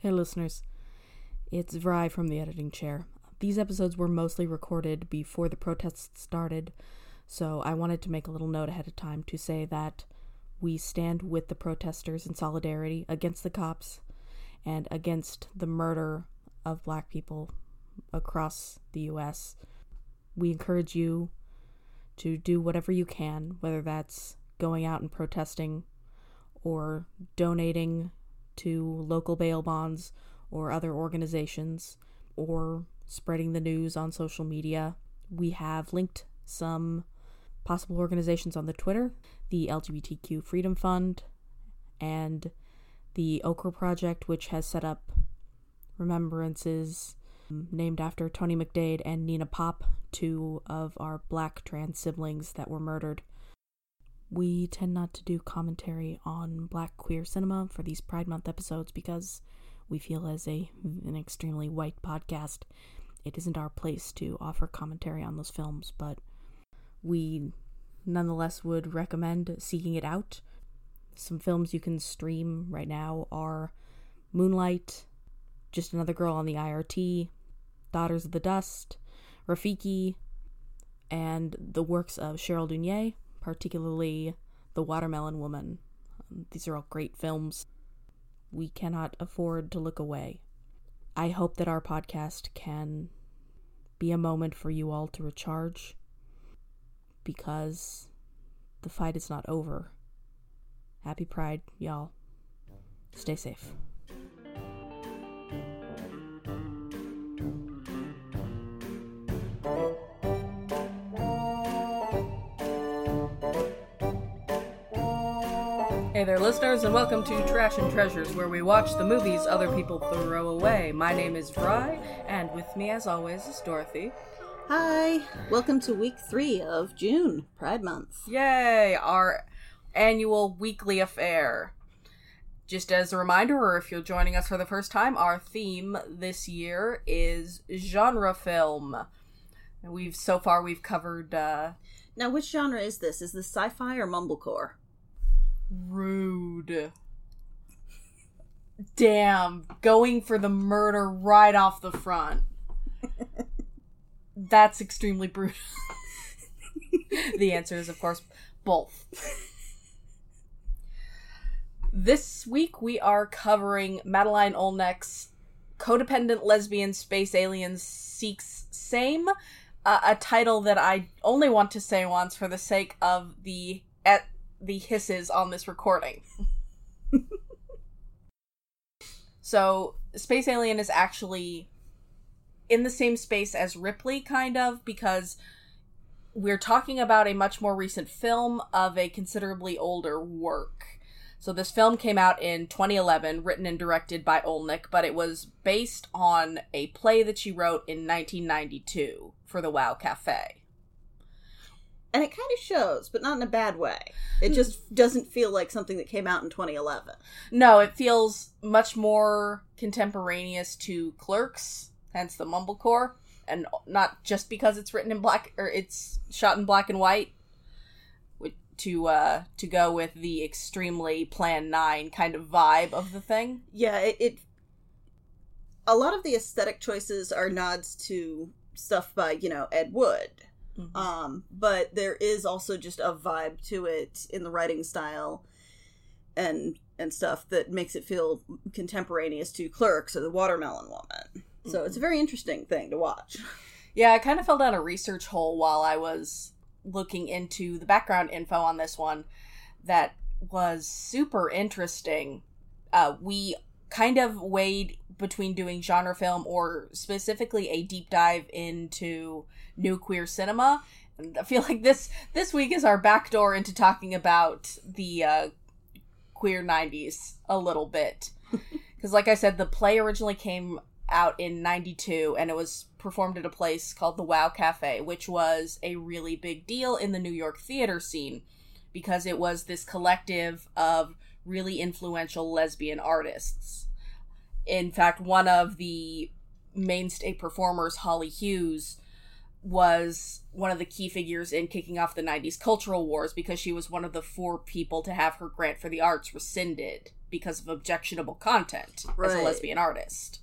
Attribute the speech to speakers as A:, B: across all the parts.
A: Hey, listeners. It's Vry from the editing chair. These episodes were mostly recorded before the protests started, so I wanted to make a little note ahead of time to say that we stand with the protesters in solidarity against the cops and against the murder of black people across the US. We encourage you to do whatever you can, whether that's going out and protesting or donating to local bail bonds or other organizations or spreading the news on social media. We have linked some possible organizations on the Twitter the LGBTQ Freedom Fund and the Okra Project, which has set up remembrances named after Tony McDade and Nina Pop, two of our black trans siblings that were murdered. We tend not to do commentary on black queer cinema for these Pride Month episodes because we feel as a an extremely white podcast, it isn't our place to offer commentary on those films, but we nonetheless would recommend seeking it out. Some films you can stream right now are Moonlight, Just Another Girl on the IRT, Daughters of the Dust, Rafiki, and the works of Cheryl Dunye, particularly The Watermelon Woman. Um, these are all great films. We cannot afford to look away. I hope that our podcast can be a moment for you all to recharge because the fight is not over. Happy Pride, y'all. Stay safe. Hey there, listeners, and welcome to Trash and Treasures, where we watch the movies other people throw away. My name is Vry, and with me, as always, is Dorothy.
B: Hi, welcome to week three of June, Pride Month.
A: Yay! Our annual weekly affair. Just as a reminder, or if you're joining us for the first time, our theme this year is genre film. We've so far we've covered uh,
B: Now, which genre is this? Is this sci-fi or mumblecore?
A: Rude. Damn, going for the murder right off the front. That's extremely brutal. the answer is, of course, both. This week we are covering Madeline Olnek's Codependent Lesbian Space Aliens Seeks Same, uh, a title that I only want to say once for the sake of the at the hisses on this recording. so, Space Alien is actually in the same space as Ripley, kind of, because we're talking about a much more recent film of a considerably older work. So this film came out in 2011, written and directed by Olnek, but it was based on a play that she wrote in 1992 for the Wow Cafe.
B: And it kind of shows, but not in a bad way. It just doesn't feel like something that came out in 2011.
A: No, it feels much more contemporaneous to Clerks, hence the mumblecore, and not just because it's written in black or it's shot in black and white. To uh to go with the extremely Plan Nine kind of vibe of the thing.
B: Yeah, it, it. A lot of the aesthetic choices are nods to stuff by you know Ed Wood. Um, but there is also just a vibe to it in the writing style and and stuff that makes it feel contemporaneous to Clerks or The Watermelon Woman. So it's a very interesting thing to watch.
A: Yeah, I kind of fell down a research hole while I was looking into the background info on this one that was super interesting. Uh, we kind of weighed between doing genre film or specifically a deep dive into new queer cinema. And I feel like this this week is our backdoor into talking about the uh, queer 90s a little bit. Because, like I said, the play originally came out in 92 and it was performed at a place called the Wow Cafe, which was a really big deal in the New York theater scene because it was this collective of really influential lesbian artists. In fact, one of the mainstay performers, Holly Hughes, was one of the key figures in kicking off the 90s cultural wars because she was one of the four people to have her grant for the arts rescinded because of objectionable content as a lesbian artist.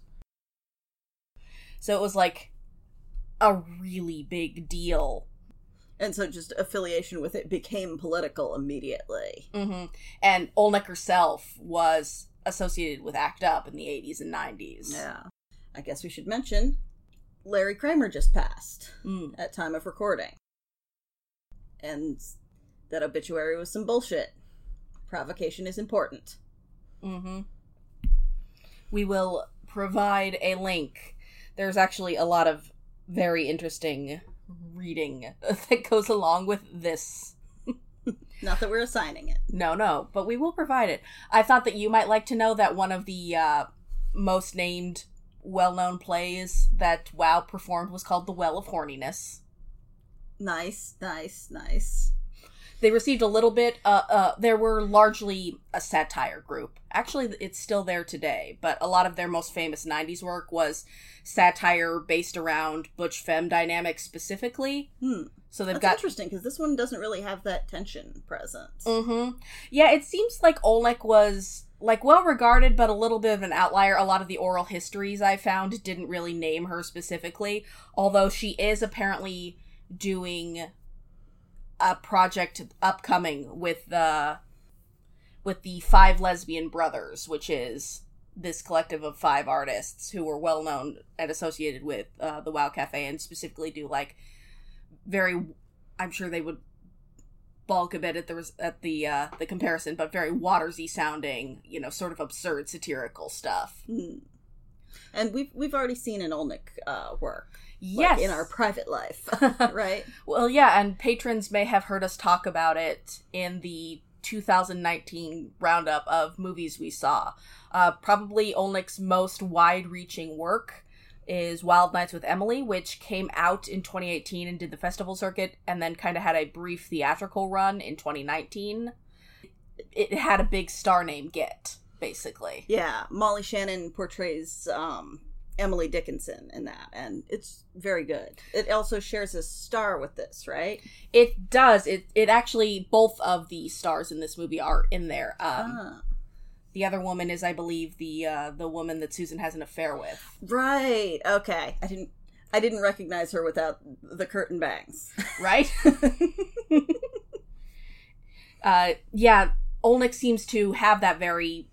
A: So it was like a really big deal.
B: And so just affiliation with it became political immediately.
A: hmm And Olnek herself was associated with ACT UP in the 80s and 90s.
B: Yeah. I guess we should mention Larry Kramer just passed
A: Mm.
B: at time of recording. And that obituary was some bullshit. Provocation is important.
A: hmm We will provide a link. There's actually a lot of very interesting reading that goes along with this.
B: Not that we're assigning it.
A: No, no, but we will provide it. I thought that you might like to know that one of the uh, most named, well known plays that WoW performed was called The Well of Horniness.
B: Nice, nice, nice.
A: They received a little bit. Uh, uh, there were largely a satire group. Actually, it's still there today, but a lot of their most famous '90s work was satire based around butch femme dynamics specifically.
B: Hmm.
A: So they've
B: That's
A: got.
B: interesting because this one doesn't really have that tension present.
A: Mm-hmm. Yeah, it seems like Olnek was like well regarded, but a little bit of an outlier. A lot of the oral histories I found didn't really name her specifically, although she is apparently doing a project upcoming with the with the Five Lesbian Brothers, which is this collective of five artists who were well known and associated with uh, the WoW Cafe, and specifically do like very. I'm sure they would balk a bit at the at the uh, the comparison, but very Watersy sounding, you know, sort of absurd satirical stuff.
B: Hmm. And we've we've already seen an Olnek uh, work like,
A: Yes,
B: in our private life, right?
A: Well, yeah, and patrons may have heard us talk about it in the 2019 roundup of movies we saw. Uh, probably Olnek's most wide reaching work is Wild Nights with Emily, which came out in 2018 and did the festival circuit, and then kind of had a brief theatrical run in 2019. It had a big star name get, basically.
B: Yeah, Molly Shannon portrays um, Emily Dickinson in that, and it's very good. It also shares a star with this, right?
A: It does. It it actually both of the stars in this movie are in there. Um,
B: ah.
A: The other woman is, I believe, the uh, the woman that Susan has an affair with.
B: Right. Okay. I didn't. I didn't recognize her without the curtain bangs.
A: Right? uh, yeah, Olnek seems to have that very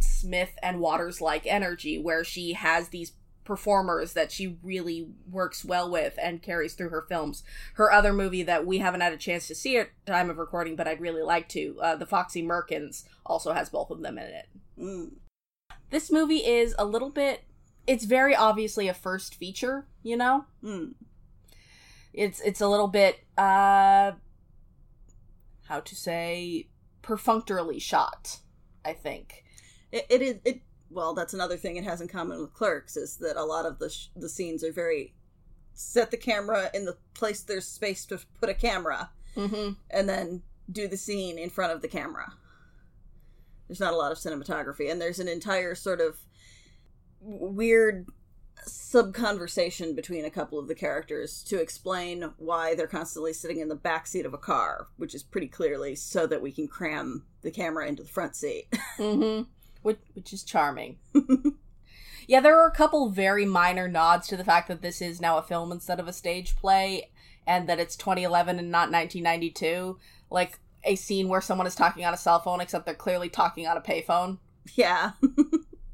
A: Smith and Waters like energy where she has these performers that she really works well with and carries through her films. Her other movie that we haven't had a chance to see at time of recording, but I'd really like to, uh, The Foxy Merkins, also has both of them in it.
B: Mm.
A: This movie is a little bit it's very obviously a first feature, you know?
B: Mm.
A: It's it's a little bit uh how to say perfunctorily shot, I think.
B: It, it is. It well, that's another thing it has in common with Clerks is that a lot of the sh- the scenes are very set the camera in the place there's space to put a camera,
A: Mhm.
B: and then do the scene in front of the camera. There's not a lot of cinematography, and there's an entire sort of weird sub conversation between a couple of the characters to explain why they're constantly sitting in the back seat of a car, which is pretty clearly so that we can cram the camera into the front seat.
A: Mhm. Which which is charming. yeah, there are a couple very minor nods to the fact that this is now a film instead of a stage play and that it's 2011 and not 1992. Like a scene where someone is talking on a cell phone except they're clearly talking on a payphone.
B: Yeah.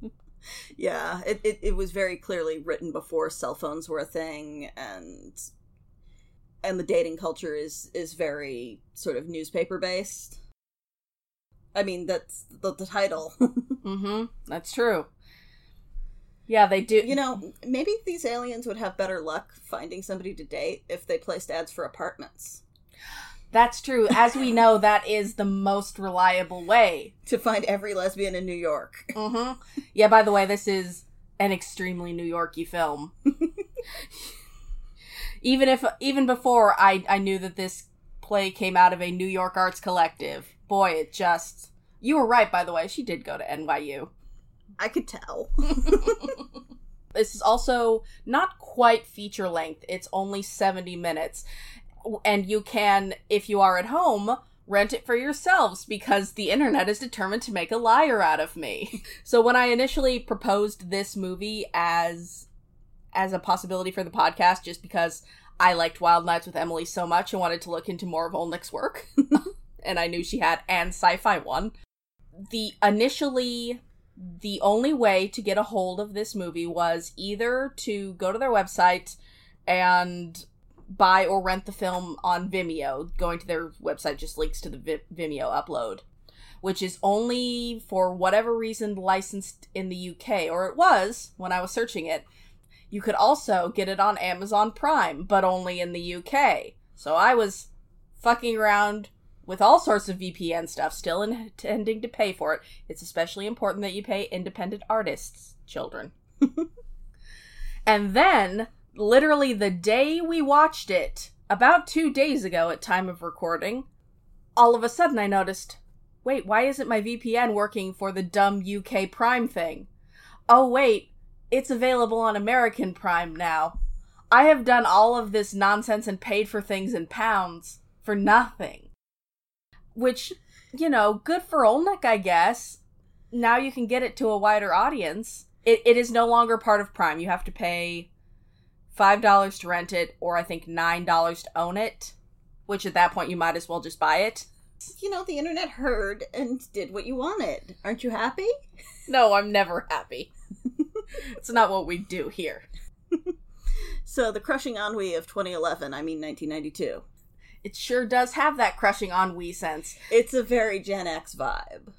B: yeah. It, it it was very clearly written before cell phones were a thing and and the dating culture is is very sort of newspaper based. I mean that's the, the title.
A: Mm-hmm. That's true. Yeah, they do.
B: you know, maybe these aliens would have better luck finding somebody to date if they placed ads for apartments.
A: that's true. As we know, that is the most reliable way.
B: To find every lesbian in New York.
A: Mm-hmm. Yeah. By the way, this is an extremely New Yorky film. even if, even before I, I knew that this play came out of a New York arts collective. Boy, it just. You were right, by the way. She did go to NYU.
B: I could tell.
A: This is also not quite feature length. It's only 70 minutes. And you can, if you are at home, rent it for yourselves because the internet is determined to make a liar out of me. so when I initially proposed this movie as as a possibility for the podcast just because I liked Wild Nights with Emily so much and wanted to look into more of Olnek's work. and I knew she had and sci-fi one. The initially the only way to get a hold of this movie was either to go to their website and buy or rent the film on Vimeo. Going to their website just links to the Vi- Vimeo upload, which is only for whatever reason licensed in the UK, or it was when I was searching it. You could also get it on Amazon Prime, but only in the UK. So I was fucking around with all sorts of VPN stuff, still intending to pay for it. It's especially important that you pay independent artists, children. and then, literally the day we watched it, about two days ago at time of recording, all of a sudden I noticed, wait, why isn't my VPN working for the dumb UK Prime thing? Oh wait, it's available on American Prime now. I have done all of this nonsense and paid for things in pounds for nothing. Which, you know, good for Olnek, I guess. Now you can get it to a wider audience. It, it is no longer part of Prime. You have to pay $5 to rent it, or I think $9 to own it, which at that point you might as well just buy it.
B: You know, the internet heard and did what you wanted. Aren't you happy?
A: No, I'm never happy. it's not what we do here.
B: so, the crushing ennui of 2011, I mean 1992.
A: It sure does have that crushing ennui sense.
B: It's a very Gen X vibe.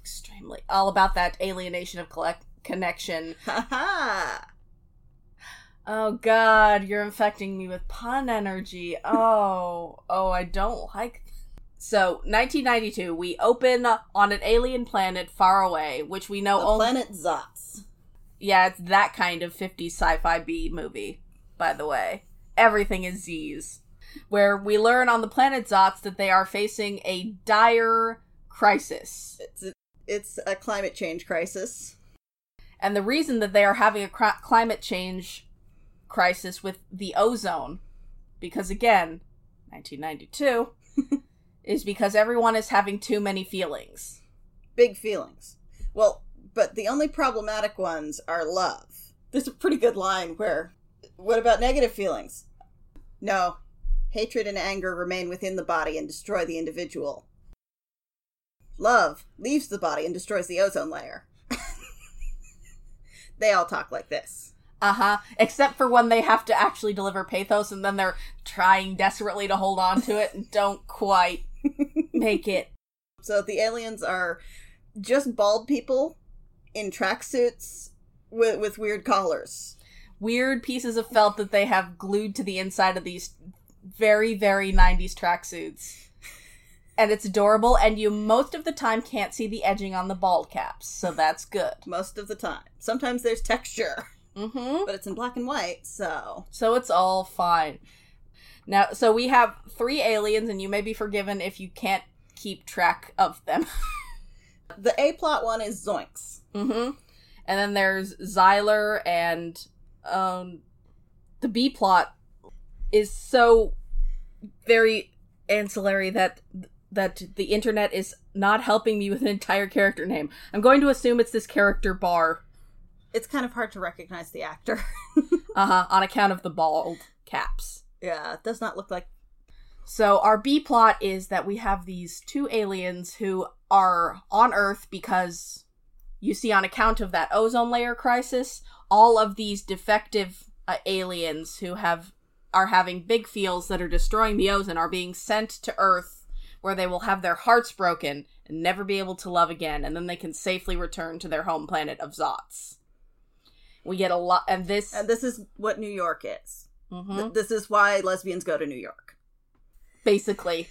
A: Extremely. All about that alienation of collect- connection.
B: Ha ha!
A: Oh god, you're infecting me with pun energy. Oh, oh, I don't like. So, 1992, we open on an alien planet far away, which we know
B: The
A: only.
B: planet Zots.
A: Yeah, it's that kind of 50s sci-fi B movie, by the way. Everything is Z's. Where we learn on the planet Zots that they are facing a dire crisis.
B: It's a, it's a climate change crisis.
A: And the reason that they are having a cr- climate change crisis with the ozone, because again, 1992, is because everyone is having too many feelings.
B: Big feelings. Well, but the only problematic ones are love. There's a pretty good line where, what about negative feelings? No. Hatred and anger remain within the body and destroy the individual. Love leaves the body and destroys the ozone layer. they all talk like this.
A: Uh huh. Except for when they have to actually deliver pathos and then they're trying desperately to hold on to it and don't quite make it.
B: So the aliens are just bald people in tracksuits with, with weird collars.
A: Weird pieces of felt that they have glued to the inside of these very, very 90s tracksuits. And it's adorable, and you most of the time can't see the edging on the bald caps, so that's good.
B: Most of the time. Sometimes there's texture,
A: Mm-hmm.
B: but it's in black and white, so.
A: So it's all fine. Now, so we have three aliens, and you may be forgiven if you can't keep track of them.
B: The A plot one is Zoinx.
A: mm-hmm. And then there's Zylar, and um, the B plot is so very ancillary that that the internet is not helping me with an entire character name. I'm going to assume it's this character bar,
B: It's kind of hard to recognize the actor.
A: uh huh, on account of the bald caps.
B: yeah, it does not look like.
A: So our B plot is that we have these two aliens who are on Earth because you see on account of that ozone layer crisis, all of these defective uh, aliens who have are having big fields that are destroying the ozone are being sent to Earth where they will have their hearts broken and never be able to love again and then they can safely return to their home planet of Zots. We get a lot and this
B: And this is what New York is.
A: Mhm.
B: Th- this is why lesbians go to New York.
A: basically.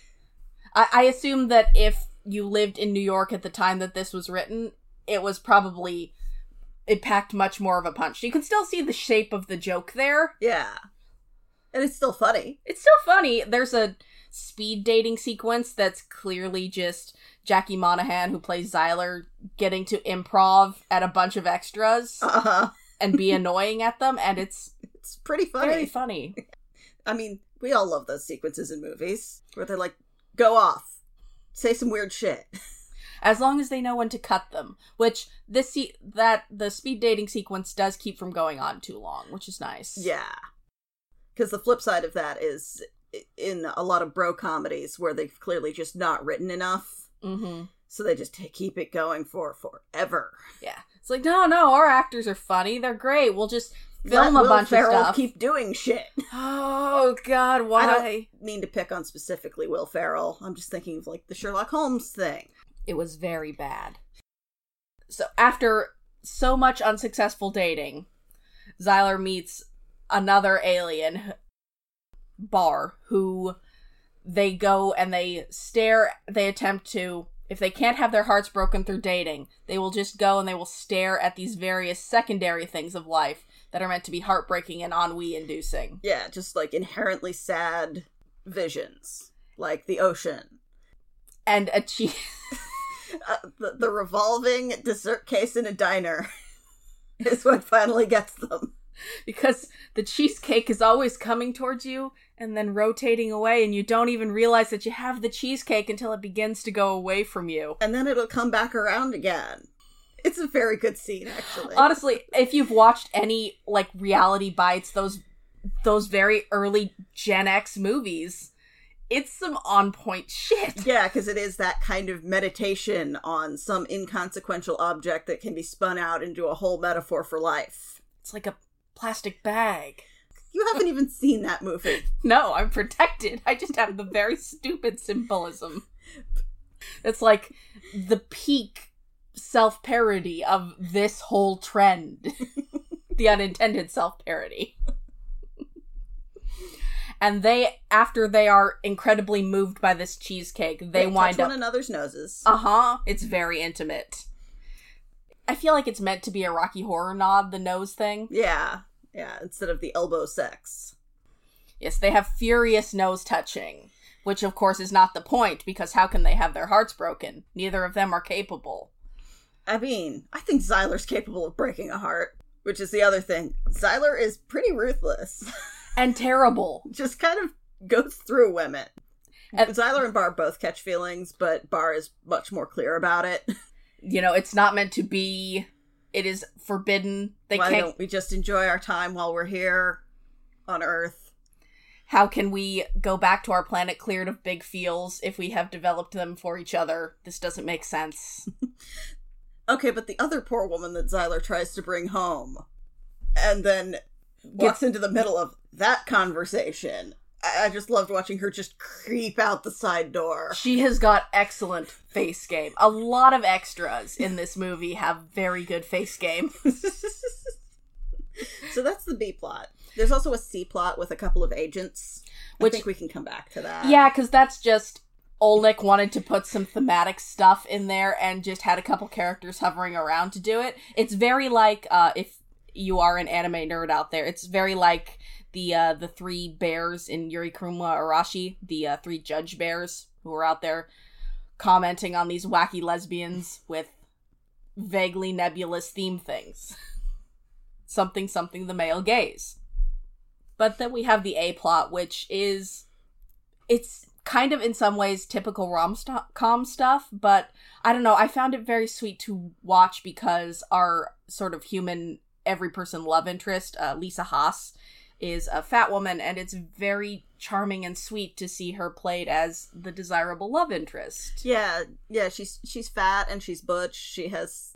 A: I, I assume that if you lived in New York at the time that this was written, it was probably it packed much more of a punch. You can still see the shape of the joke there.
B: Yeah. And it's still funny.
A: It's still funny. There's a speed dating sequence that's clearly just Jackie Monahan, who plays Zylar, getting to improv at a bunch of extras
B: Uh huh.
A: and be annoying at them, and it's
B: It's pretty funny.
A: very funny.
B: I mean, we all love those sequences in movies where they're like, go off. say some weird shit.
A: as long as they know when to cut them. Which this se- that the speed dating sequence does keep from going on too long, which is nice.
B: Yeah. Because the flip side of that is in a lot of bro comedies where they've clearly just not written enough.
A: Mm-hmm.
B: So they just keep it going for forever.
A: Yeah. It's like no, no, our actors are funny. They're great. We'll just film
B: Let
A: a
B: Will
A: bunch
B: Ferrell
A: of stuff.
B: keep doing shit.
A: Oh God, why?
B: I mean to pick on specifically Will Ferrell. I'm just thinking of like the Sherlock Holmes thing.
A: It was very bad. So after so much unsuccessful dating, Zylar meets another alien bar who they go and they stare they attempt to if they can't have their hearts broken through dating, they will just go and they will stare at these various secondary things of life that are meant to be heartbreaking and ennui inducing.
B: Yeah, just like inherently sad visions, like the ocean.
A: And achieve
B: Uh, the, the revolving dessert case in a diner is what finally gets them.
A: because the cheesecake is always coming towards you and then rotating away and you don't even realize that you have the cheesecake until it begins to go away from you.
B: And then it'll come back around again. It's a very good scene, actually.
A: Honestly, if you've watched any like reality bites, those those very early Gen X movies, it's some on point shit.
B: Yeah, because it is that kind of meditation on some inconsequential object that can be spun out into a whole metaphor for life.
A: It's like a plastic bag.
B: You haven't even seen that movie.
A: No, I'm protected. I just have the very stupid symbolism. It's like the peak self parody of this whole trend. the unintended self parody. and they, after they are incredibly moved by this cheesecake, they
B: touch
A: wind
B: one
A: up.
B: another's noses.
A: Uh huh. It's very intimate. I feel like it's meant to be a Rocky Horror nod, the nose thing.
B: yeah, yeah. Instead of the elbow sex.
A: Yes, they have furious nose touching, which of course is not the point because how can they have their hearts broken? Neither of them are capable.
B: I mean, I think Zylar's capable of breaking a heart, which is the other thing. Zylar is pretty ruthless.
A: And terrible.
B: Just kind of goes through women.
A: And-
B: Zylar and Bar both catch feelings, but Bar is much more clear about it.
A: You know, it's not meant to be. It is forbidden. They
B: Why
A: can't.
B: don't we just enjoy our time while we're here on Earth?
A: How can we go back to our planet cleared of big feels if we have developed them for each other? This doesn't make sense.
B: Okay, but the other poor woman that Zylar tries to bring home and then walks into the middle of that conversation. I, just loved watching her just creep out the side door.
A: She has got excellent face game. A lot of extras in this movie have very good face game.
B: so that's the B plot. There's also a C plot with a couple of agents.
A: Which-
B: I think we can come back to that.
A: Yeah, because that's just Olnek wanted to put some thematic stuff in there and just had a couple characters hovering around to do it. It's very like uh, if you are an anime nerd out there, it's very like the uh, the three bears in Yuri Kuma Arashi, the uh, three judge bears who are out there commenting on these wacky lesbians with vaguely nebulous theme things. something something the male gaze. But then we have the A plot, which is it's kind of in some ways typical rom-com stuff, but I don't know. I found it very sweet to watch because our sort of human every person love interest, uh, Lisa Haas, is a fat woman, and it's very charming and sweet to see her played as the desirable love interest.
B: Yeah, yeah, she's she's fat and she's butch. She has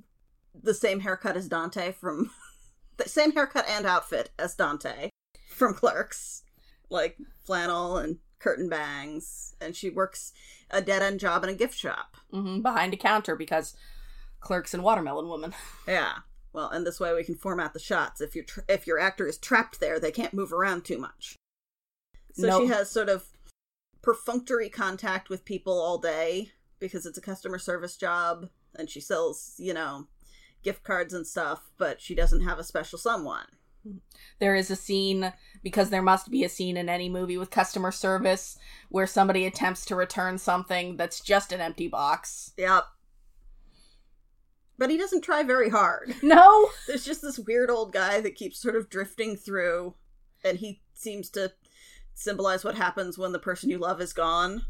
B: the same haircut as Dante from the same haircut and outfit as Dante from Clerks. Like flannel and curtain bangs and she works a dead-end job in a gift shop.
A: hmm behind a counter because clerks and watermelon woman.
B: Yeah. Well, and this way we can format the shots. If your tr- if your actor is trapped there, they can't move around too much. So
A: Nope.
B: she has sort of perfunctory contact with people all day because it's a customer service job and she sells, you know, gift cards and stuff, but she doesn't have a special someone.
A: There is a scene because there must be a scene in any movie with customer service where somebody attempts to return something that's just an empty box.
B: Yep. But he doesn't try very hard.
A: No.
B: There's just this weird old guy that keeps sort of drifting through and he seems to symbolize what happens when the person you love is gone.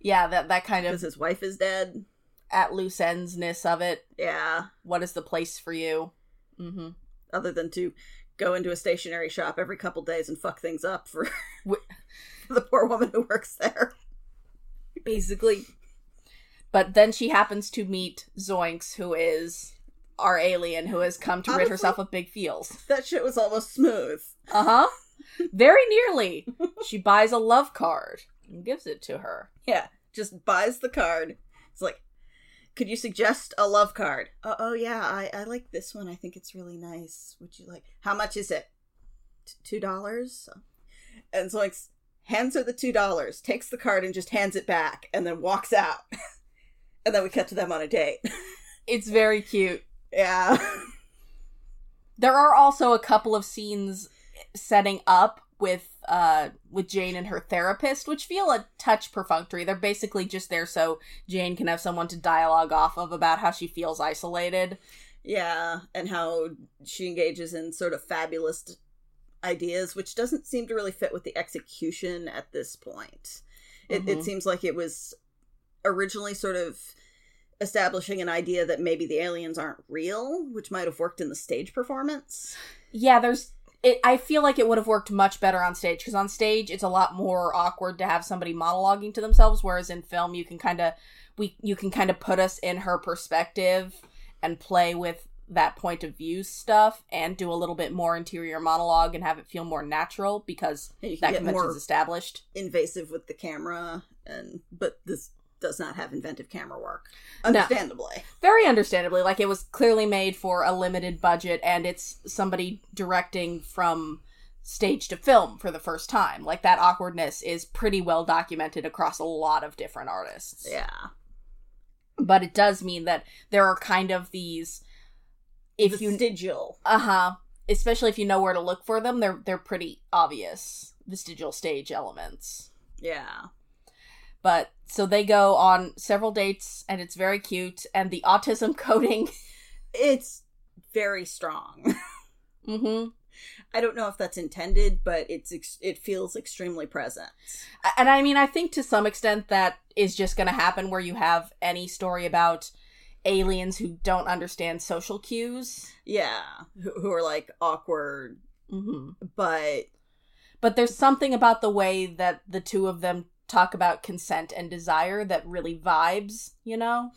A: Yeah, that that kind of because
B: his wife is dead.
A: at loose endsness of it.
B: Yeah.
A: What is the place for you? Mm-hmm.
B: Other than to go into a stationery shop every couple days and fuck things up for the poor woman who works there.
A: Basically. But then she happens to meet Zoinx, who is our alien who has come to rid herself of big feels.
B: That shit was almost smooth.
A: Uh huh. Very nearly. She buys a love card and gives it to her.
B: Yeah. Just buys the card. It's like, could you suggest a love card? Oh, oh yeah, I, I like this one. I think it's really nice. Would you like? How much is it? T- Two dollars. And so like hands her the two dollars, takes the card and just hands it back, and then walks out. and then we cut to them on a date.
A: It's very cute.
B: yeah.
A: There are also a couple of scenes setting up with uh with Jane and her therapist, which feel a touch perfunctory. They're basically just there so Jane can have someone to dialogue off of about how she feels isolated.
B: Yeah, and how she engages in sort of fabulous ideas, which doesn't seem to really fit with the execution at this point. It, it
A: Mhm.
B: seems like it was originally sort of establishing an idea that maybe the aliens aren't real, which might have worked in the stage performance.
A: Yeah, there's it I feel like it would have worked much better on stage because on stage it's a lot more awkward to have somebody monologuing to themselves whereas in film you can kind of we you can kind of put us in her perspective and play with that point of view stuff and do a little bit more interior monologue and have it feel more natural because
B: You can
A: that convention's
B: more
A: established.
B: invasive with the camera, and but this does not have inventive camera work,
A: No.
B: understandably.
A: Very understandably, like it was clearly made for a limited budget and it's somebody directing from stage to film for the first time. Like that awkwardness is pretty well documented across a lot of different artists.
B: Yeah,
A: But it does mean that there are kind of these if you
B: vestigial.
A: uh-huh, especially if you know where to look for them, they're they're pretty obvious vestigial stage elements.
B: Yeah.
A: But so they go on several dates and it's very cute and the autism coding
B: It's very strong.
A: mhm
B: I don't know if that's intended, but it's ex- it feels extremely present.
A: and I mean, I think to some extent that is just going to happen where you have any story about aliens who don't understand social cues.
B: Yeah, who, who are like awkward,
A: hmm
B: but
A: But there's something about the way that the two of them talk about consent and desire that really vibes, you know?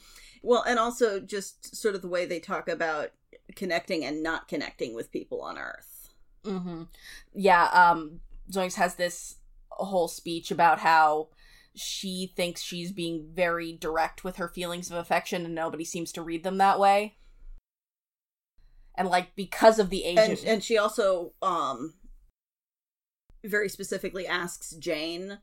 B: well, and also just sort of the way they talk about connecting and not connecting with people on Earth.
A: hmm Yeah, um, Zoinx has this whole speech about how she thinks she's being very direct with her feelings of affection and nobody seems to read them that way. And like because of the age
B: And and she also um very specifically asks Jane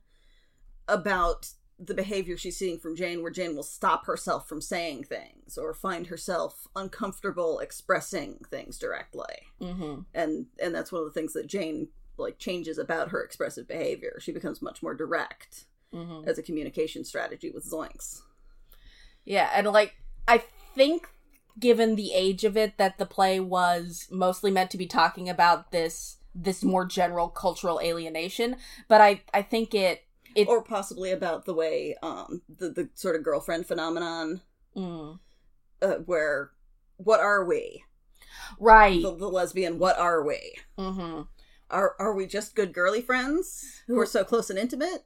B: about the behavior she's seeing from Jane, where Jane will stop herself from saying things or find herself uncomfortable expressing things directly.
A: Mhm.
B: and and that's one of the things that Jane like changes about her expressive behavior. She becomes much more direct
A: Mhm.
B: as a communication strategy with Zoinx.
A: Yeah, and like I think given the age of it that the play was mostly meant to be talking about this this more general cultural alienation, but I I think it it
B: or possibly about the way um the the sort of girlfriend phenomenon
A: mm,
B: uh, where what are we?
A: Right.
B: the, the lesbian what are we?
A: Hmm
B: are are we just good girly friends? Who are so close and intimate?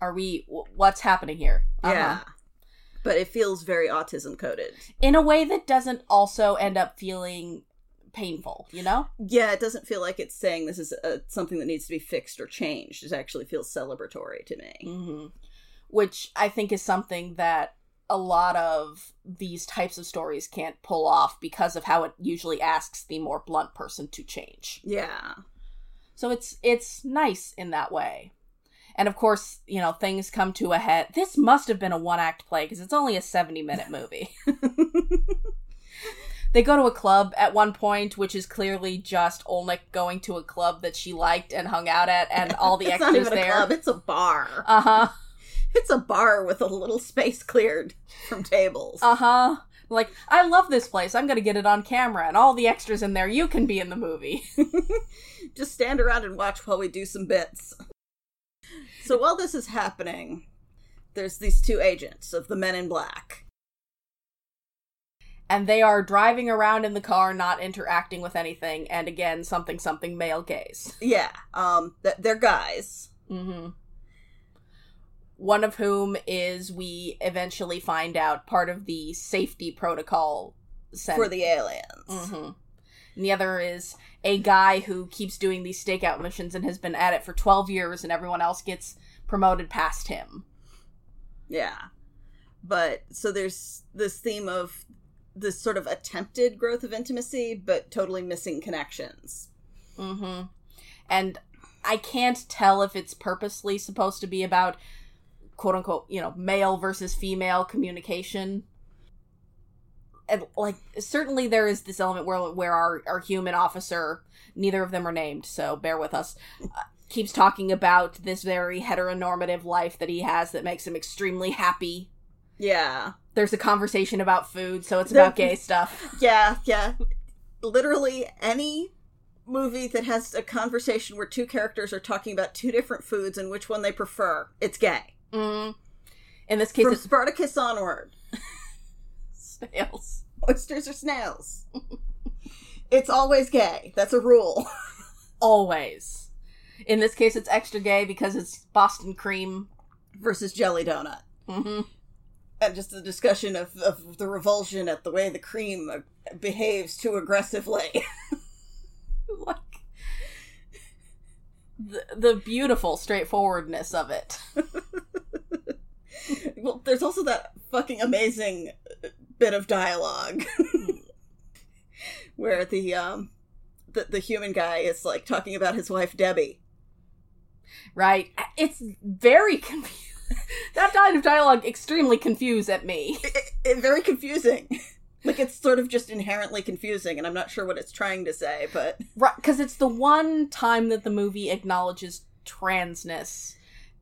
A: Are we what's happening here? Uh-huh.
B: yeah. But it feels very autism coded
A: In a way that doesn't also end up feeling painful, you know?
B: yeah it doesn't feel like it's saying this is uh something that needs to be fixed or changed it actually feels celebratory to me
A: hmm Which I think is something that a lot of these types of stories can't pull off because of how it usually asks the more blunt person to change.
B: yeah
A: So it's it's nice in that way. And of course, you know, things come to a head. This must have been a one act play because it's only a 70 minute movie. they go to a club at one point, which is clearly just Olnek going to a club that she liked and hung out at, and all the
B: it's not
A: extras
B: even a
A: there.
B: club it's a bar
A: Uh huh.
B: It's a bar with a little space cleared from tables.
A: Uh huh. Like, I love this place. I'm gonna get it on camera, and all the extras in there. You can be in the movie.
B: Just stand around and watch while we do some bits. So while this is happening, there's these two agents of the Men in Black.
A: And they are driving around in the car, not interacting with anything, and again, something something male gaze.
B: Yeah, um, th- they're guys.
A: Mm-hmm. One of whom is, we eventually find out, part of the safety protocol sent.
B: for the aliens.
A: Mm-hmm. And the other is a guy who keeps doing these stakeout missions and has been at it for 12 years, and everyone else gets promoted past him.
B: Yeah. But so there's this theme of this sort of attempted growth of intimacy, but totally missing connections.
A: Mm-hmm. And I can't tell if it's purposely supposed to be about quote unquote, you know, male versus female communication. And like certainly there is this element where where our our human officer, neither of them are named, so bear with us. Uh, keeps talking about this very heteronormative life that he has that makes him extremely happy.
B: Yeah.
A: There's a conversation about food, so it's about gay stuff.
B: Yeah, yeah. Literally any movie that has a conversation where two characters are talking about two different foods and which one they prefer, it's gay.
A: Mm. In this case,
B: From
A: it's
B: Spartacus onward,
A: snails.
B: oysters or snails. it's always gay. That's a rule.
A: Always. In this case, it's extra gay because it's Boston cream.
B: Versus jelly donut.
A: hmm
B: and just the discussion of, of the revulsion at the way the cream uh, behaves too aggressively.
A: Like the the beautiful straightforwardness of it.
B: well, there's also that fucking amazing uh, bit of dialogue where the um the, the human guy is like talking about his wife Debbie.
A: Right? It's very confusing. that kind of dialogue extremely confused at me.
B: It, it- very confusing. like it's sort of just inherently confusing, and I'm not sure what it's trying to say, but
A: Right, because it's the one time that the movie acknowledges transness,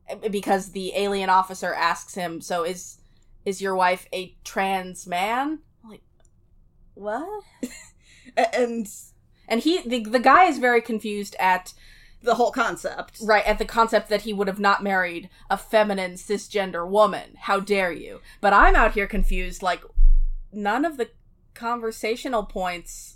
A: eh, because the alien officer asks him, "So is is your wife a trans man?" Like, what?
B: and
A: And he, the, the guy, is very confused at
B: the whole concept.
A: right at the concept that he would have not married a feminine cisgender woman. How dare you? But I'm out here confused. Like, none of the conversational points.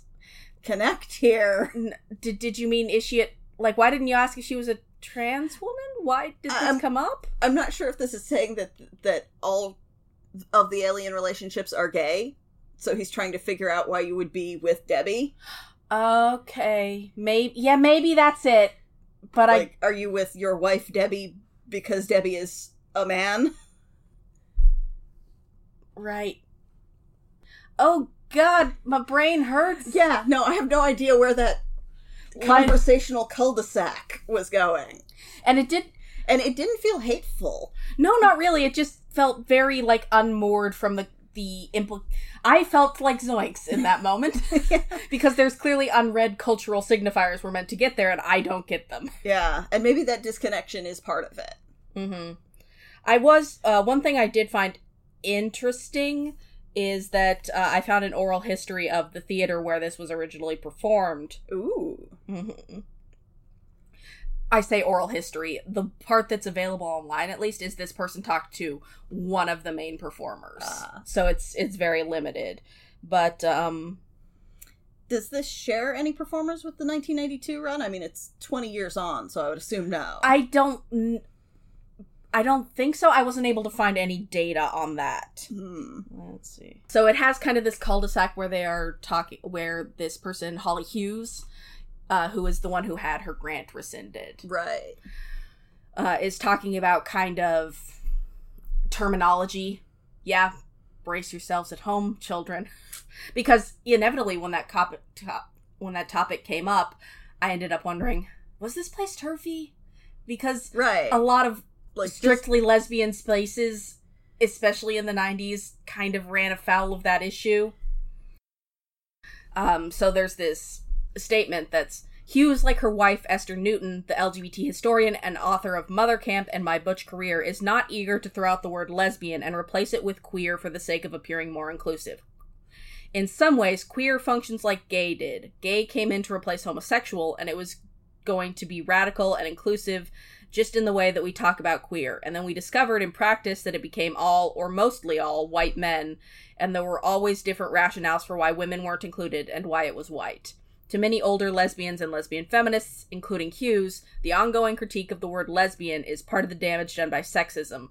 B: Connect here.
A: N- did did you mean is she a, like? Why didn't you ask if she was a trans woman? Why did this
B: Um,
A: come up?
B: I'm not sure if this is saying that that all of the alien relationships are gay. So he's trying to figure out why you would be with Debbie.
A: Okay, maybe yeah, maybe that's it. But
B: Like, are you with your wife Debbie because Debbie is a man?
A: Right. Oh God, my brain hurts.
B: Yeah, no, I have no idea where that conversational cul-de-sac was going.
A: And it did
B: And it didn't feel hateful.
A: No, not really. It just felt very like unmoored from the the impl. I felt like zoinks in that moment because there's clearly unread cultural signifiers we're meant to get there, and I don't get them.
B: Yeah, and maybe that disconnection is part of it.
A: Mm-hmm. I was uh, one thing I did find interesting is that uh, I found an oral history of the theater where this was originally performed.
B: Ooh.
A: hmm I say oral history. The part that's available online, at least, is this person talked to one of the main performers.
B: Ah.
A: So it's it's very limited. But um,
B: Does this share any performers with the 1992 run? I mean, it's 20 years on, so I would assume no.
A: I don't. I don't think so. I wasn't able to find any data on that.
B: Hmm.
A: Let's see. So it has kind of this cul-de-sac where they are talking, where this person, Holly Hughes, uh, who is the one who had her grant rescinded,
B: Right.
A: uh, is talking about kind of terminology. Yeah, brace yourselves at home, children, because inevitably when that cop- top- when that topic came up, I ended up wondering, was this place turfy? Because
B: Right.
A: a lot of
B: like just-
A: strictly lesbian spaces, especially in the 90s, kind of ran afoul of that issue. Um, so there's this statement that's Hughes, like her wife Esther Newton, the LGBT historian and author of Mother Camp and My Butch Career, is not eager to throw out the word lesbian and replace it with queer for the sake of appearing more inclusive. In some ways, queer functions like gay did. Gay came in to replace homosexual, and it was going to be radical and inclusive just in the way that we talk about queer. And then we discovered in practice that it became all, or mostly all, white men, and there were always different rationales for why women weren't included and why it was white. To many older lesbians and lesbian feminists, including Hughes, the ongoing critique of the word lesbian is part of the damage done by sexism,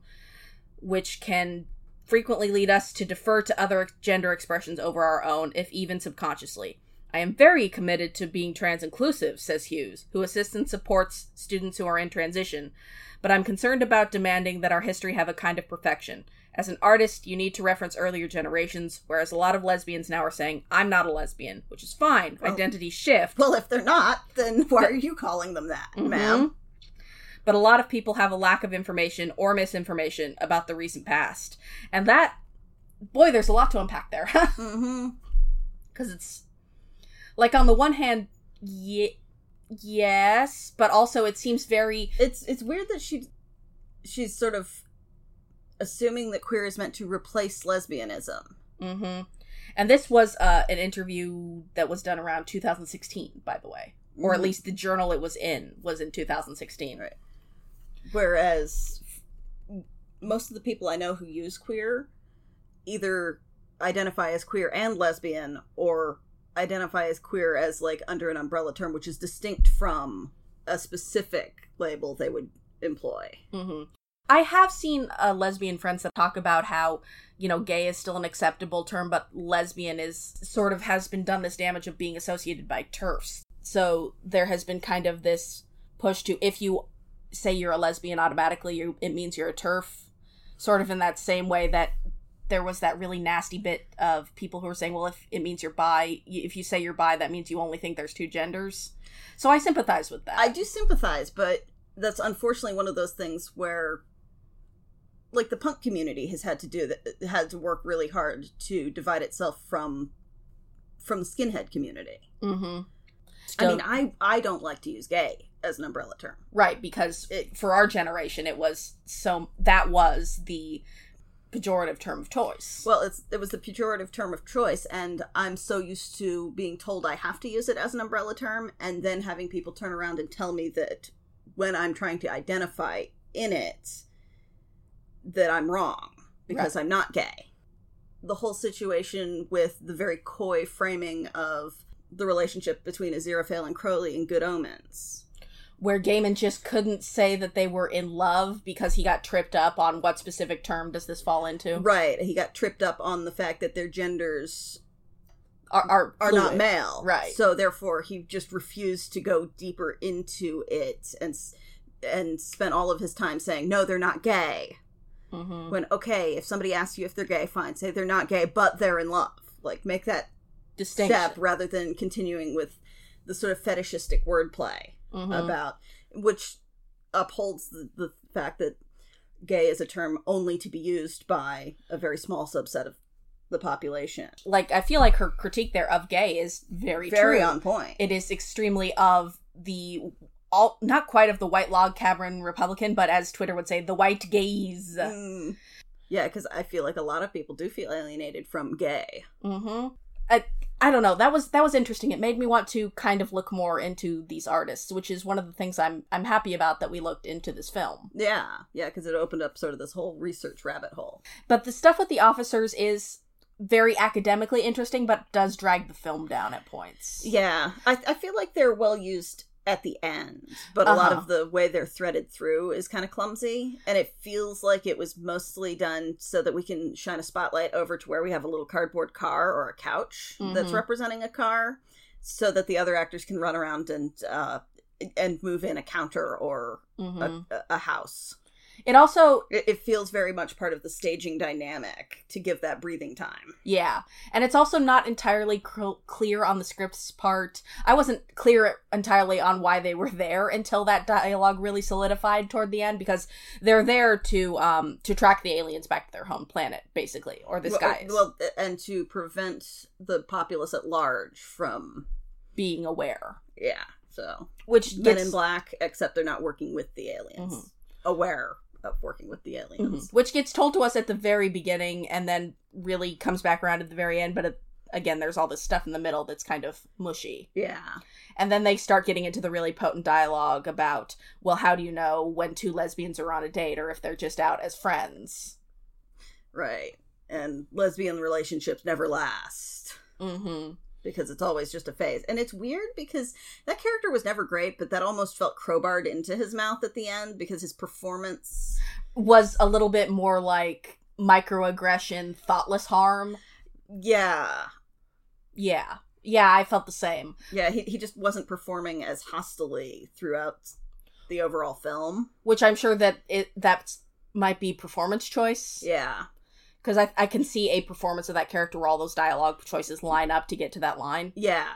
A: which can frequently lead us to defer to other gender expressions over our own, if even subconsciously. I am very committed to being trans inclusive, says Hughes, who assists and supports students who are in transition, but I'm concerned about demanding that our history have a kind of perfection. As an artist, you need to reference earlier generations, whereas a lot of lesbians now are saying, I'm not a lesbian, which is fine.
B: Well-
A: Identity shift.
B: Well, if they're not, then why are you calling them that,
A: Mhm.
B: ma'am?
A: But a lot of people have a lack of information or misinformation about the recent past. And that, boy, there's a lot to unpack there.
B: Mm-hmm.
A: Because it's, like, on the one hand, ye- yes, but also it seems very.
B: It's it's weird that she she's sort of assuming that queer is meant to replace lesbianism.
A: hmm And this was uh, an interview that was done around 2016, by the way. Or at
B: Mhm.
A: least the journal it was in was in 2016.
B: Right. Whereas most of the people I know who use queer either identify as queer and lesbian or identify as queer as like under an umbrella term which is distinct from a specific label they would employ.
A: hmm I have seen uh, lesbian friends that talk about how, you know, gay is still an acceptable term, but lesbian is sort of has been done this damage of being associated by turfs. So there has been kind of this push to if you say you're a lesbian automatically, you, it means you're a turf. Sort of in that same way that there was that really nasty bit of people who were saying, well, if it means you're bi, if you say you're bi, that means you only think there's two genders. So I sympathize with that.
B: I do sympathize, but that's unfortunately one of those things where like the punk community has had to do that had to work really hard to divide itself from from the skinhead community.
A: Mm-hmm.
B: I mean, I I don't like to use gay as an umbrella term.
A: Right, because
B: It-
A: for our generation, it was so that was the pejorative term of choice.
B: Well, it's it was the pejorative term of choice, and I'm so used to being told I have to use it as an umbrella term, and then having people turn around and tell me that when I'm trying to identify in it, that I'm wrong because I'm not gay. The whole situation with the very coy framing of the relationship between Aziraphale and Crowley in Good Omens.
A: where Gaiman just couldn't say that they were in love because he got tripped up on what specific term does this fall into?
B: Right, he got tripped up on the fact that their genders
A: Are are,
B: are not male
A: Right.
B: so therefore he just refused to go deeper into it and and spent all of his time saying no they're not gay
A: Mhm.
B: when okay if somebody asks you if they're gay fine say they're not gay but they're in love like make that
A: Distinction.
B: step rather than continuing with the sort of fetishistic wordplay
A: Mhm.
B: about which upholds the, the fact that gay is a term only to be used by a very small subset of the population
A: like I feel like her critique there of gay is very
B: very
A: true.
B: on point
A: It is extremely of the all not quite of the white log cabin Republican, but as Twitter would say, the white gays.
B: Mm. Yeah, because I feel like a lot of people do feel alienated from gay.
A: Mm-hmm. I, I don't know. That was that was interesting. It made me want to kind of look more into these artists, which is one of the things I'm I'm happy about that we looked into this film.
B: Yeah, yeah, because it opened up sort of this whole research rabbit hole.
A: But the stuff with the officers is very academically interesting, but does drag the film down at points.
B: Yeah, I, I feel like they're well used at the end, but a lot
A: Uh-huh.
B: of the way they're threaded through is kind of clumsy, and it feels like it was mostly done so that we can shine a spotlight over to where we have a little cardboard car or a couch that's
A: Mhm.
B: representing a car, so that the other actors can run around and uh, and move in a counter or
A: Mhm.
B: a, a house.
A: It also
B: It, it feels very much part of the staging dynamic to give that breathing time.
A: Yeah, and it's also not entirely clear on the script's part. I wasn't clear entirely on why they were there until that dialogue really solidified toward the end because they're there to um to track the aliens back to their home planet, basically, or this
B: well,
A: guy
B: well, and to prevent the populace at large from
A: being aware,
B: yeah. So
A: which
B: Men
A: gets
B: in Black, except they're not working with the aliens.
A: Mhm.
B: Aware of working with the aliens.
A: Mhm. which gets told to us at the very beginning and then really comes back around at the very end, but it, again, there's all this stuff in the middle that's kind of mushy.
B: Yeah.
A: And then they start getting into the really potent dialogue about, well, how do you know when two lesbians are on a date or if they're just out as friends?
B: Right. And lesbian relationships never last
A: Mm-hmm.
B: Because it's always just a phase. And it's weird because that character was never great, but that almost felt crowbarred into his mouth at the end because his performance.
A: Was a little bit more like microaggression, thoughtless harm.
B: Yeah.
A: Yeah. Yeah, I felt the same.
B: Yeah, he, he just wasn't performing as hostilely throughout the overall film.
A: Which I'm sure that it that might be performance choice.
B: Yeah.
A: Because I, I can see a performance of that character where all those dialogue choices line up to get to that line.
B: Yeah.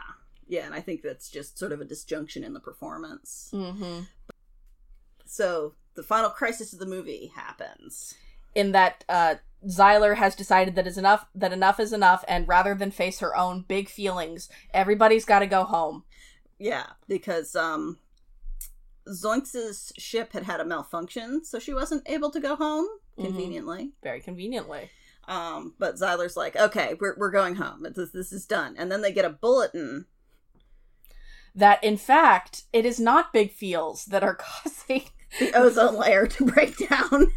B: Yeah, and I think that's just sort of a disjunction in the performance.
A: Mm-hmm.
B: So the final crisis of the movie happens.
A: in that uh Zylar has decided that is enough that enough is enough and rather than face her own big feelings, everybody's got to go home.
B: Yeah, because um Zoinx's ship had had a malfunction, so she wasn't able to go home
A: Mhm.
B: conveniently.
A: Very conveniently.
B: Um, but Zylar's like, "Okay, we're we're going home. This this is done." And then they get a bulletin.
A: That in fact, it is not big feels that are causing
B: The ozone layer to break down.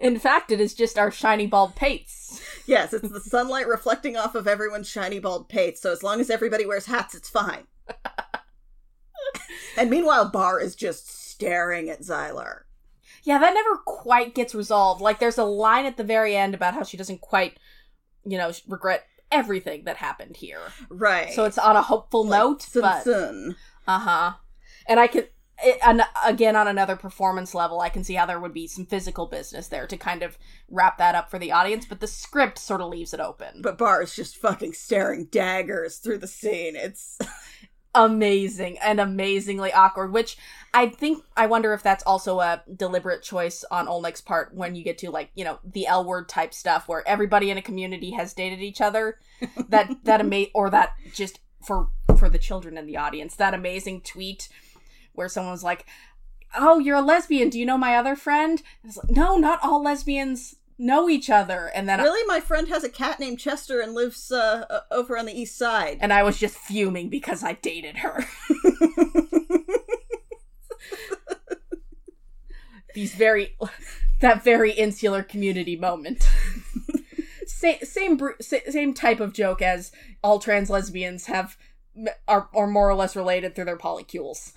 A: in fact, it is just our shiny bald pates.
B: yes, it's the sunlight reflecting off of everyone's shiny bald pates. So as long as everybody wears hats, it's fine. and meanwhile, Bar is just staring at Zyler.
A: Yeah, that never quite gets resolved. Like there's a line at the very end about how she doesn't quite, you know, regret everything that happened here.
B: Right.
A: So it's on a hopeful
B: Like
A: note,
B: Sun
A: but. Uh huh. And I can. it, an, again, on another performance level, I can see how there would be some physical business there to kind of wrap that up for the audience, but the script sort of leaves it open.
B: But Bar is just fucking staring daggers through the scene. It's
A: Amazing and amazingly awkward, which I think, I wonder if that's also a deliberate choice on Olnek's part when you get to, like, you know, the L word type stuff where everybody in a community has dated each other. That, that ama- or that just for, for the children in the audience, that amazing tweet where someone was like, "Oh, you're a lesbian. Do you know my other friend?" And It's like, "No, not all lesbians know each other." And then
B: really my friend has a cat named Chester and lives uh, over on the east side.
A: and I was just fuming because I dated her. These very that very insular community moment. same same same type of joke as all trans lesbians have are are more or less related through their polycules.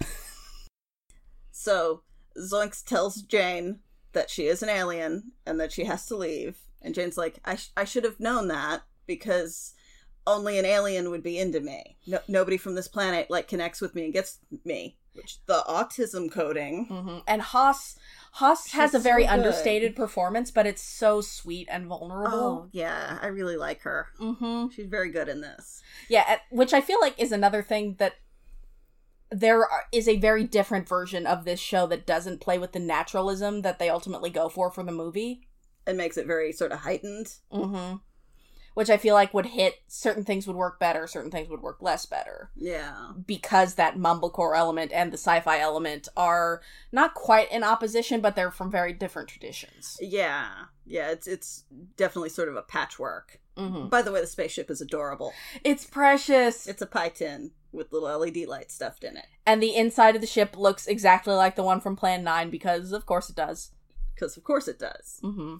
B: So Zoinx tells Jane that she is an alien and that she has to leave. And Jane's like, I, sh- I should have known that because only an alien would be into me. No- nobody from this planet like connects with me and gets me. Which the autism coding.
A: hmm And Haas Haas has a very
B: so
A: understated performance, but it's so sweet and vulnerable.
B: Oh yeah, I really like her.
A: Mm-hmm.
B: She's very good in this.
A: Yeah, which I feel like is another thing that there is a very different version of this show that doesn't play with the naturalism that they ultimately go for for the movie.
B: It makes it very sort of heightened.
A: Mm-hmm. Which I feel like would hit certain things would work better, certain things would work less better
B: Yeah.
A: because that mumblecore element and the sci-fi element are not quite in opposition, but they're from very different traditions.
B: Yeah. Yeah, it's it's definitely sort of a patchwork.
A: Mm-hmm.
B: By the way, the spaceship is adorable.
A: It's precious.
B: It's a pie tin with little LED lights stuffed in it.
A: And the inside of the ship looks exactly like the one from Plan 9 because, of course, it does.
B: Because of course it does.
A: Mm-hmm.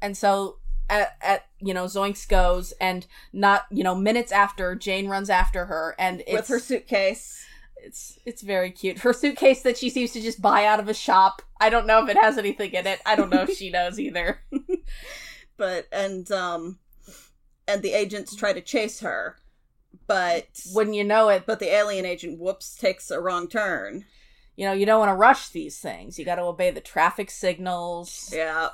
A: And so, at, at you know, Zoinx goes, and not you know minutes after, Jane runs after her, and it's
B: with her suitcase.
A: it's it's very cute. Her suitcase that she seems to just buy out of a shop. I don't know if it has anything in it. I don't know if she knows either.
B: But and um and the agents try to chase her. But
A: When you know it,
B: but the alien agent whoops takes a wrong turn.
A: you know you don't want to rush these things. You got to obey the traffic signals.
B: Yeah.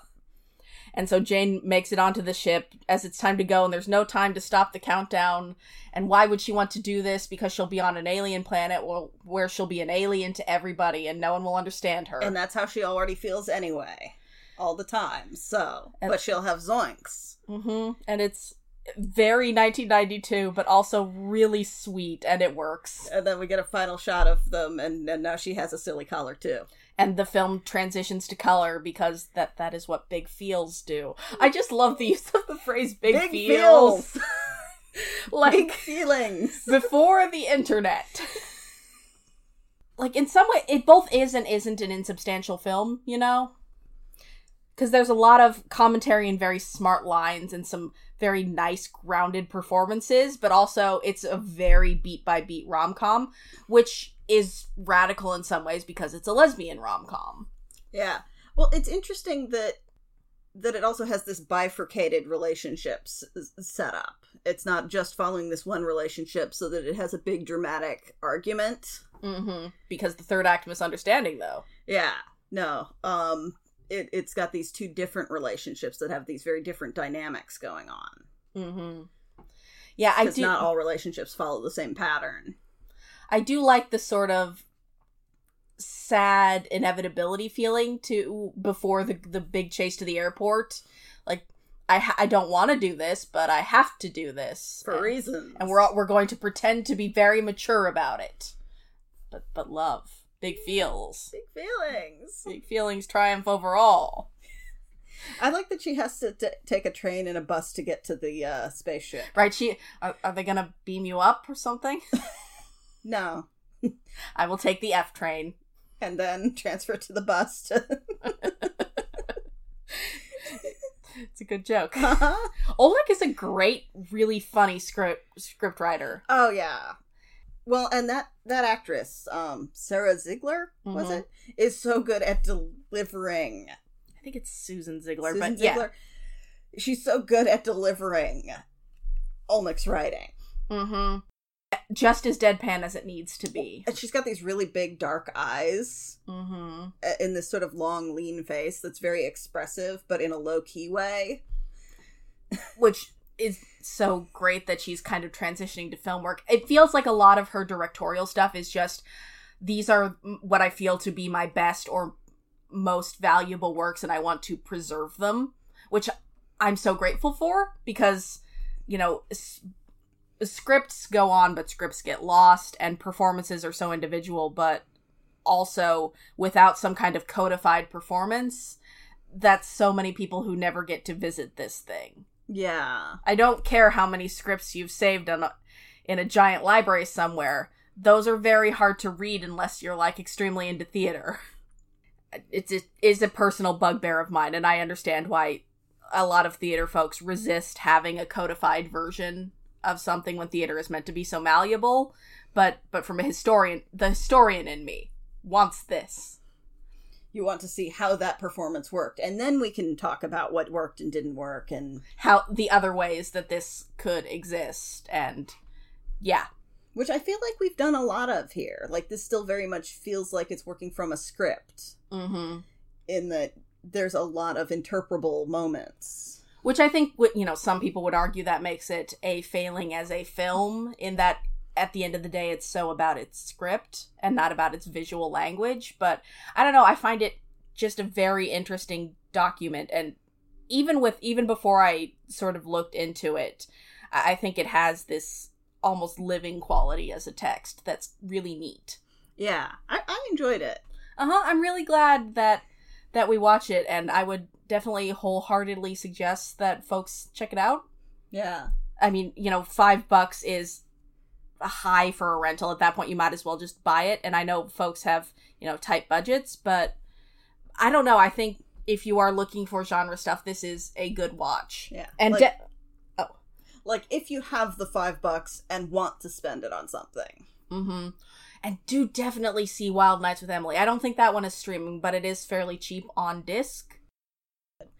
A: And so Jane makes it onto the ship as it's time to go, and there's no time to stop the countdown. And why would she want to do this? Because she'll be on an alien planet where, where she'll be an alien to everybody, and no one will understand her.
B: And that's how she already feels anyway. All the time. So
A: And-
B: but she'll have Zoinx.
A: hmm And it's very 1992, but also really sweet, and it works.
B: And then we get a final shot of them, and, and now she has a silly collar too.
A: And the film transitions to color because that that is what big feels do. I just love the use of the phrase "big,
B: Big
A: feels."
B: feels.
A: like
B: Big feelings.
A: before the internet. like in some way, it both is and isn't an insubstantial film, you know. Because there's a lot of commentary and very smart lines and some very nice grounded performances, but also it's a very beat by beat rom com, which is radical in some ways because it's a lesbian rom com.
B: Yeah. Well, it's interesting that that it also has this bifurcated relationships set up. It's not just following this one relationship so that it has a big dramatic argument.
A: Mm-hmm. Because the third act misunderstanding, though.
B: Yeah. No. Um it it's got these two different relationships that have these very different dynamics going on.
A: Mm-hmm. Yeah, I do.
B: not all relationships follow the same pattern.
A: I do like the sort of sad inevitability feeling to before the the big chase to the airport. Like I I don't want to do this, but I have to do this
B: For
A: and,
B: reasons.
A: and we're all, we're going to pretend to be very mature about it. But but love, big feels,
B: big feelings.
A: big feelings triumph over all.
B: I like that she has to t- take a train and a bus to get to the uh, spaceship.
A: Right? She are, are they gonna beam you up or something?
B: No.
A: I will take the F train.
B: And then transfer to the bus to.
A: It's a good joke. Olnek is a great, really funny script script writer.
B: oh yeah. Well, and that that actress, um, Sarah Ziegler, was
A: Mhm.
B: it, is so good at delivering.
A: I think it's Susan Ziegler,
B: Susan
A: but yeah.
B: She's so good at delivering Olnek's writing,
A: Mm-hmm. Just as deadpan as it needs to be.
B: and she's got these really big dark eyes
A: Mm-hmm.
B: uh, in this sort of long, lean face that's very expressive, but in a low key way.
A: Which is so great that she's kind of transitioning to film work. It feels like a lot of her directorial stuff is just these are what I feel to be my best or most valuable works, and I want to preserve them, which I'm so grateful for because, you know, s- scripts go on, but scripts get lost, and performances are so individual, but also without some kind of codified performance, that's so many people who never get to visit this thing.
B: Yeah.
A: I don't care how many scripts you've saved on a, in a giant library somewhere. Those are very hard to read unless you're like extremely into theater. It's it is a personal bugbear of mine, and I understand why a lot of theater folks resist having a codified version of something when theater is meant to be so malleable. But but from a historian, the historian in me wants this.
B: You want to see how that performance worked, and then we can talk about what worked and didn't work, and
A: How the other ways that this could exist, and yeah,
B: which I feel like we've done a lot of here. Like this still very much feels like it's working from a script,
A: mm-hmm.
B: in that there's a lot of interpretable moments.
A: which I think you know some people would argue that makes it a failing as a film in that at the end of the day it's so about its script and not about its visual language but I don't know I find it just a very interesting document and even with even before I sort of looked into it I think it has this almost living quality as a text that's really neat.
B: Yeah, I, I enjoyed it.
A: Uh-huh. I'm really glad that that we watch it and I would definitely wholeheartedly suggest that folks check it out.
B: Yeah,
A: I mean, you know, five bucks is high for a rental. At that point, you might as well just buy it. And I know folks have, you know, tight budgets, but I don't know. I think if you are looking for genre stuff, this is a good watch.
B: yeah.
A: And
B: like,
A: de-
B: like if you have the five bucks and want to spend it on something,
A: hmm And do definitely see Wild Nights with Emily. I don't think that one is streaming, but it is fairly cheap on disc.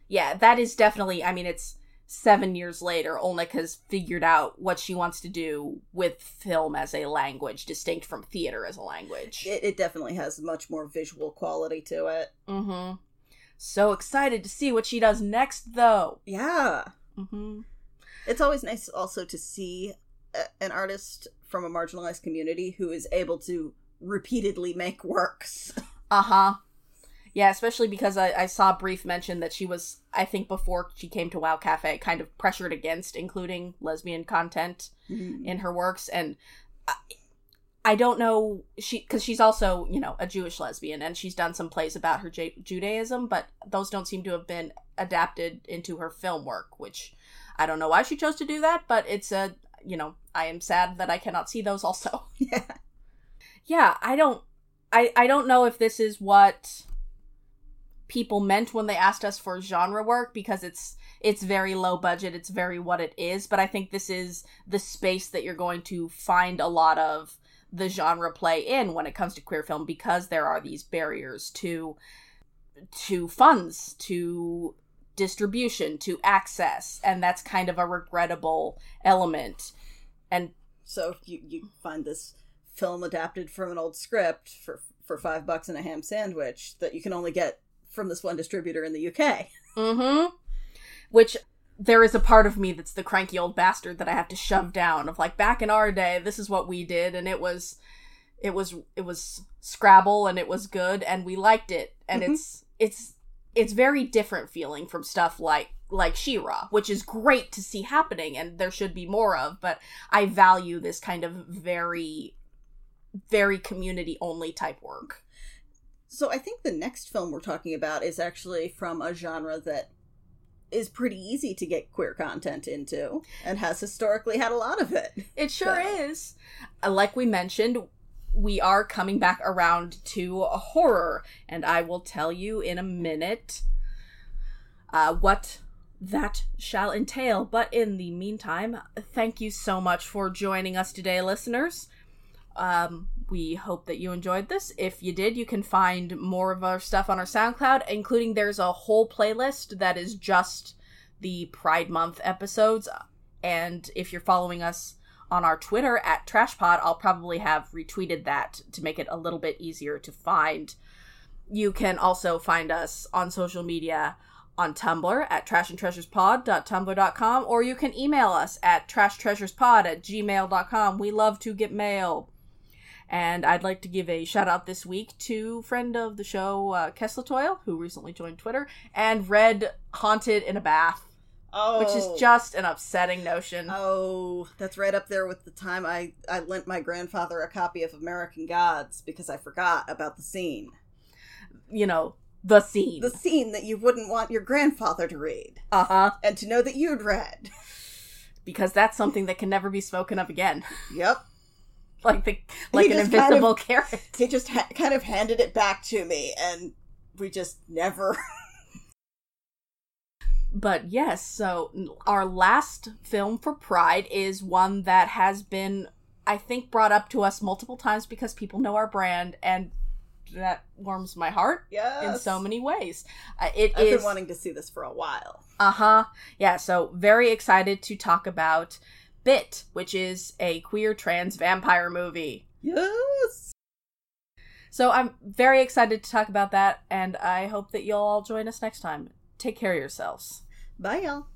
A: Yeah, that is definitely. I mean, it's seven years later. Olnek has figured out what she wants to do with film as a language, distinct from theater as a language.
B: it, it definitely has much more visual quality to it.
A: mm-hmm. So excited to see what she does next, though.
B: Yeah,
A: Mm-hmm.
B: it's always nice also to see a, an artist from a marginalized community who is able to repeatedly make works.
A: Uh huh. Yeah, especially because I, I saw brief mention that she was, I think, before she came to WoW Cafe, kind of pressured against including lesbian content
B: Mhm.
A: in her works, and I, I don't know she because she's also you know a Jewish lesbian, and she's done some plays about her J- Judaism, but those don't seem to have been adapted into her film work, which I don't know why she chose to do that, but it's a you know I am sad that I cannot see those also.
B: Yeah.
A: yeah i don't i i don't know if this is what people meant when they asked us for genre work because it's it's very low budget it's very what it is but i think this is the space that you're going to find a lot of the genre play in when it comes to queer film because there are these barriers to to funds to distribution to access and that's kind of a regrettable element. And
B: So you you find this film adapted from an old script for for five bucks and a ham sandwich that you can only get from this one distributor in the UK.
A: Mm-hmm. Which there is a part of me that's the cranky old bastard that I have to shove down of like back in our day, this is what we did, and it was it was it was Scrabble and it was good and we liked it. And
B: Mhm.
A: it's it's it's very different feeling from stuff like like She-Ra, which is great to see happening and there should be more of, but I value this kind of very very community only type work.
B: So I think the next film we're talking about is actually from a genre that is pretty easy to get queer content into and has historically had a lot of it.
A: It sure
B: So-
A: is. Uh, Like we mentioned, we are coming back around to horror, and I will tell you in a minute uh, what that shall entail. But in the meantime, thank you so much for joining us today, listeners. Um, we hope that you enjoyed this. If you did, you can find more of our stuff on our SoundCloud, including there's a whole playlist that is just the Pride Month episodes. And if you're following us on our Twitter at TrashPod, I'll probably have retweeted that to make it a little bit easier to find. You can also find us on social media on Tumblr at trashandtreasurespod.tumblr.com or you can email us at trashtreasurespod at gmail.com. We love to get mail. And I'd like to give a shout out this week to friend of the show, uh, Keslatoil, who recently joined Twitter, and read Haunted in a Bath,
B: Oh,
A: which is just an upsetting notion.
B: Oh, that's right up there with the time I, I lent my grandfather a copy of American Gods because I forgot about the scene.
A: you know, the scene.
B: The scene that you wouldn't want your grandfather to read
A: Uh huh.
B: and to know that you'd read.
A: Because that's something that can never be spoken of again.
B: Yep.
A: like the like an
B: just kind of-
A: invisible carrot.
B: He just ha- kind of handed it back to me and we just never.
A: But yes, so our last film for Pride is one that has been, I think, brought up to us multiple times because people know our brand, and that warms my heart
B: yes.
A: in so many ways. Uh, it
B: I've
A: is-
B: been wanting to see this for a while.
A: Uh huh. Yeah, so very excited to talk about Bit, which is a queer trans vampire movie.
B: Yes.
A: So I'm very excited to talk about that, and I hope that you'll all join us next time. Take care of yourselves.
B: Bye, y'all.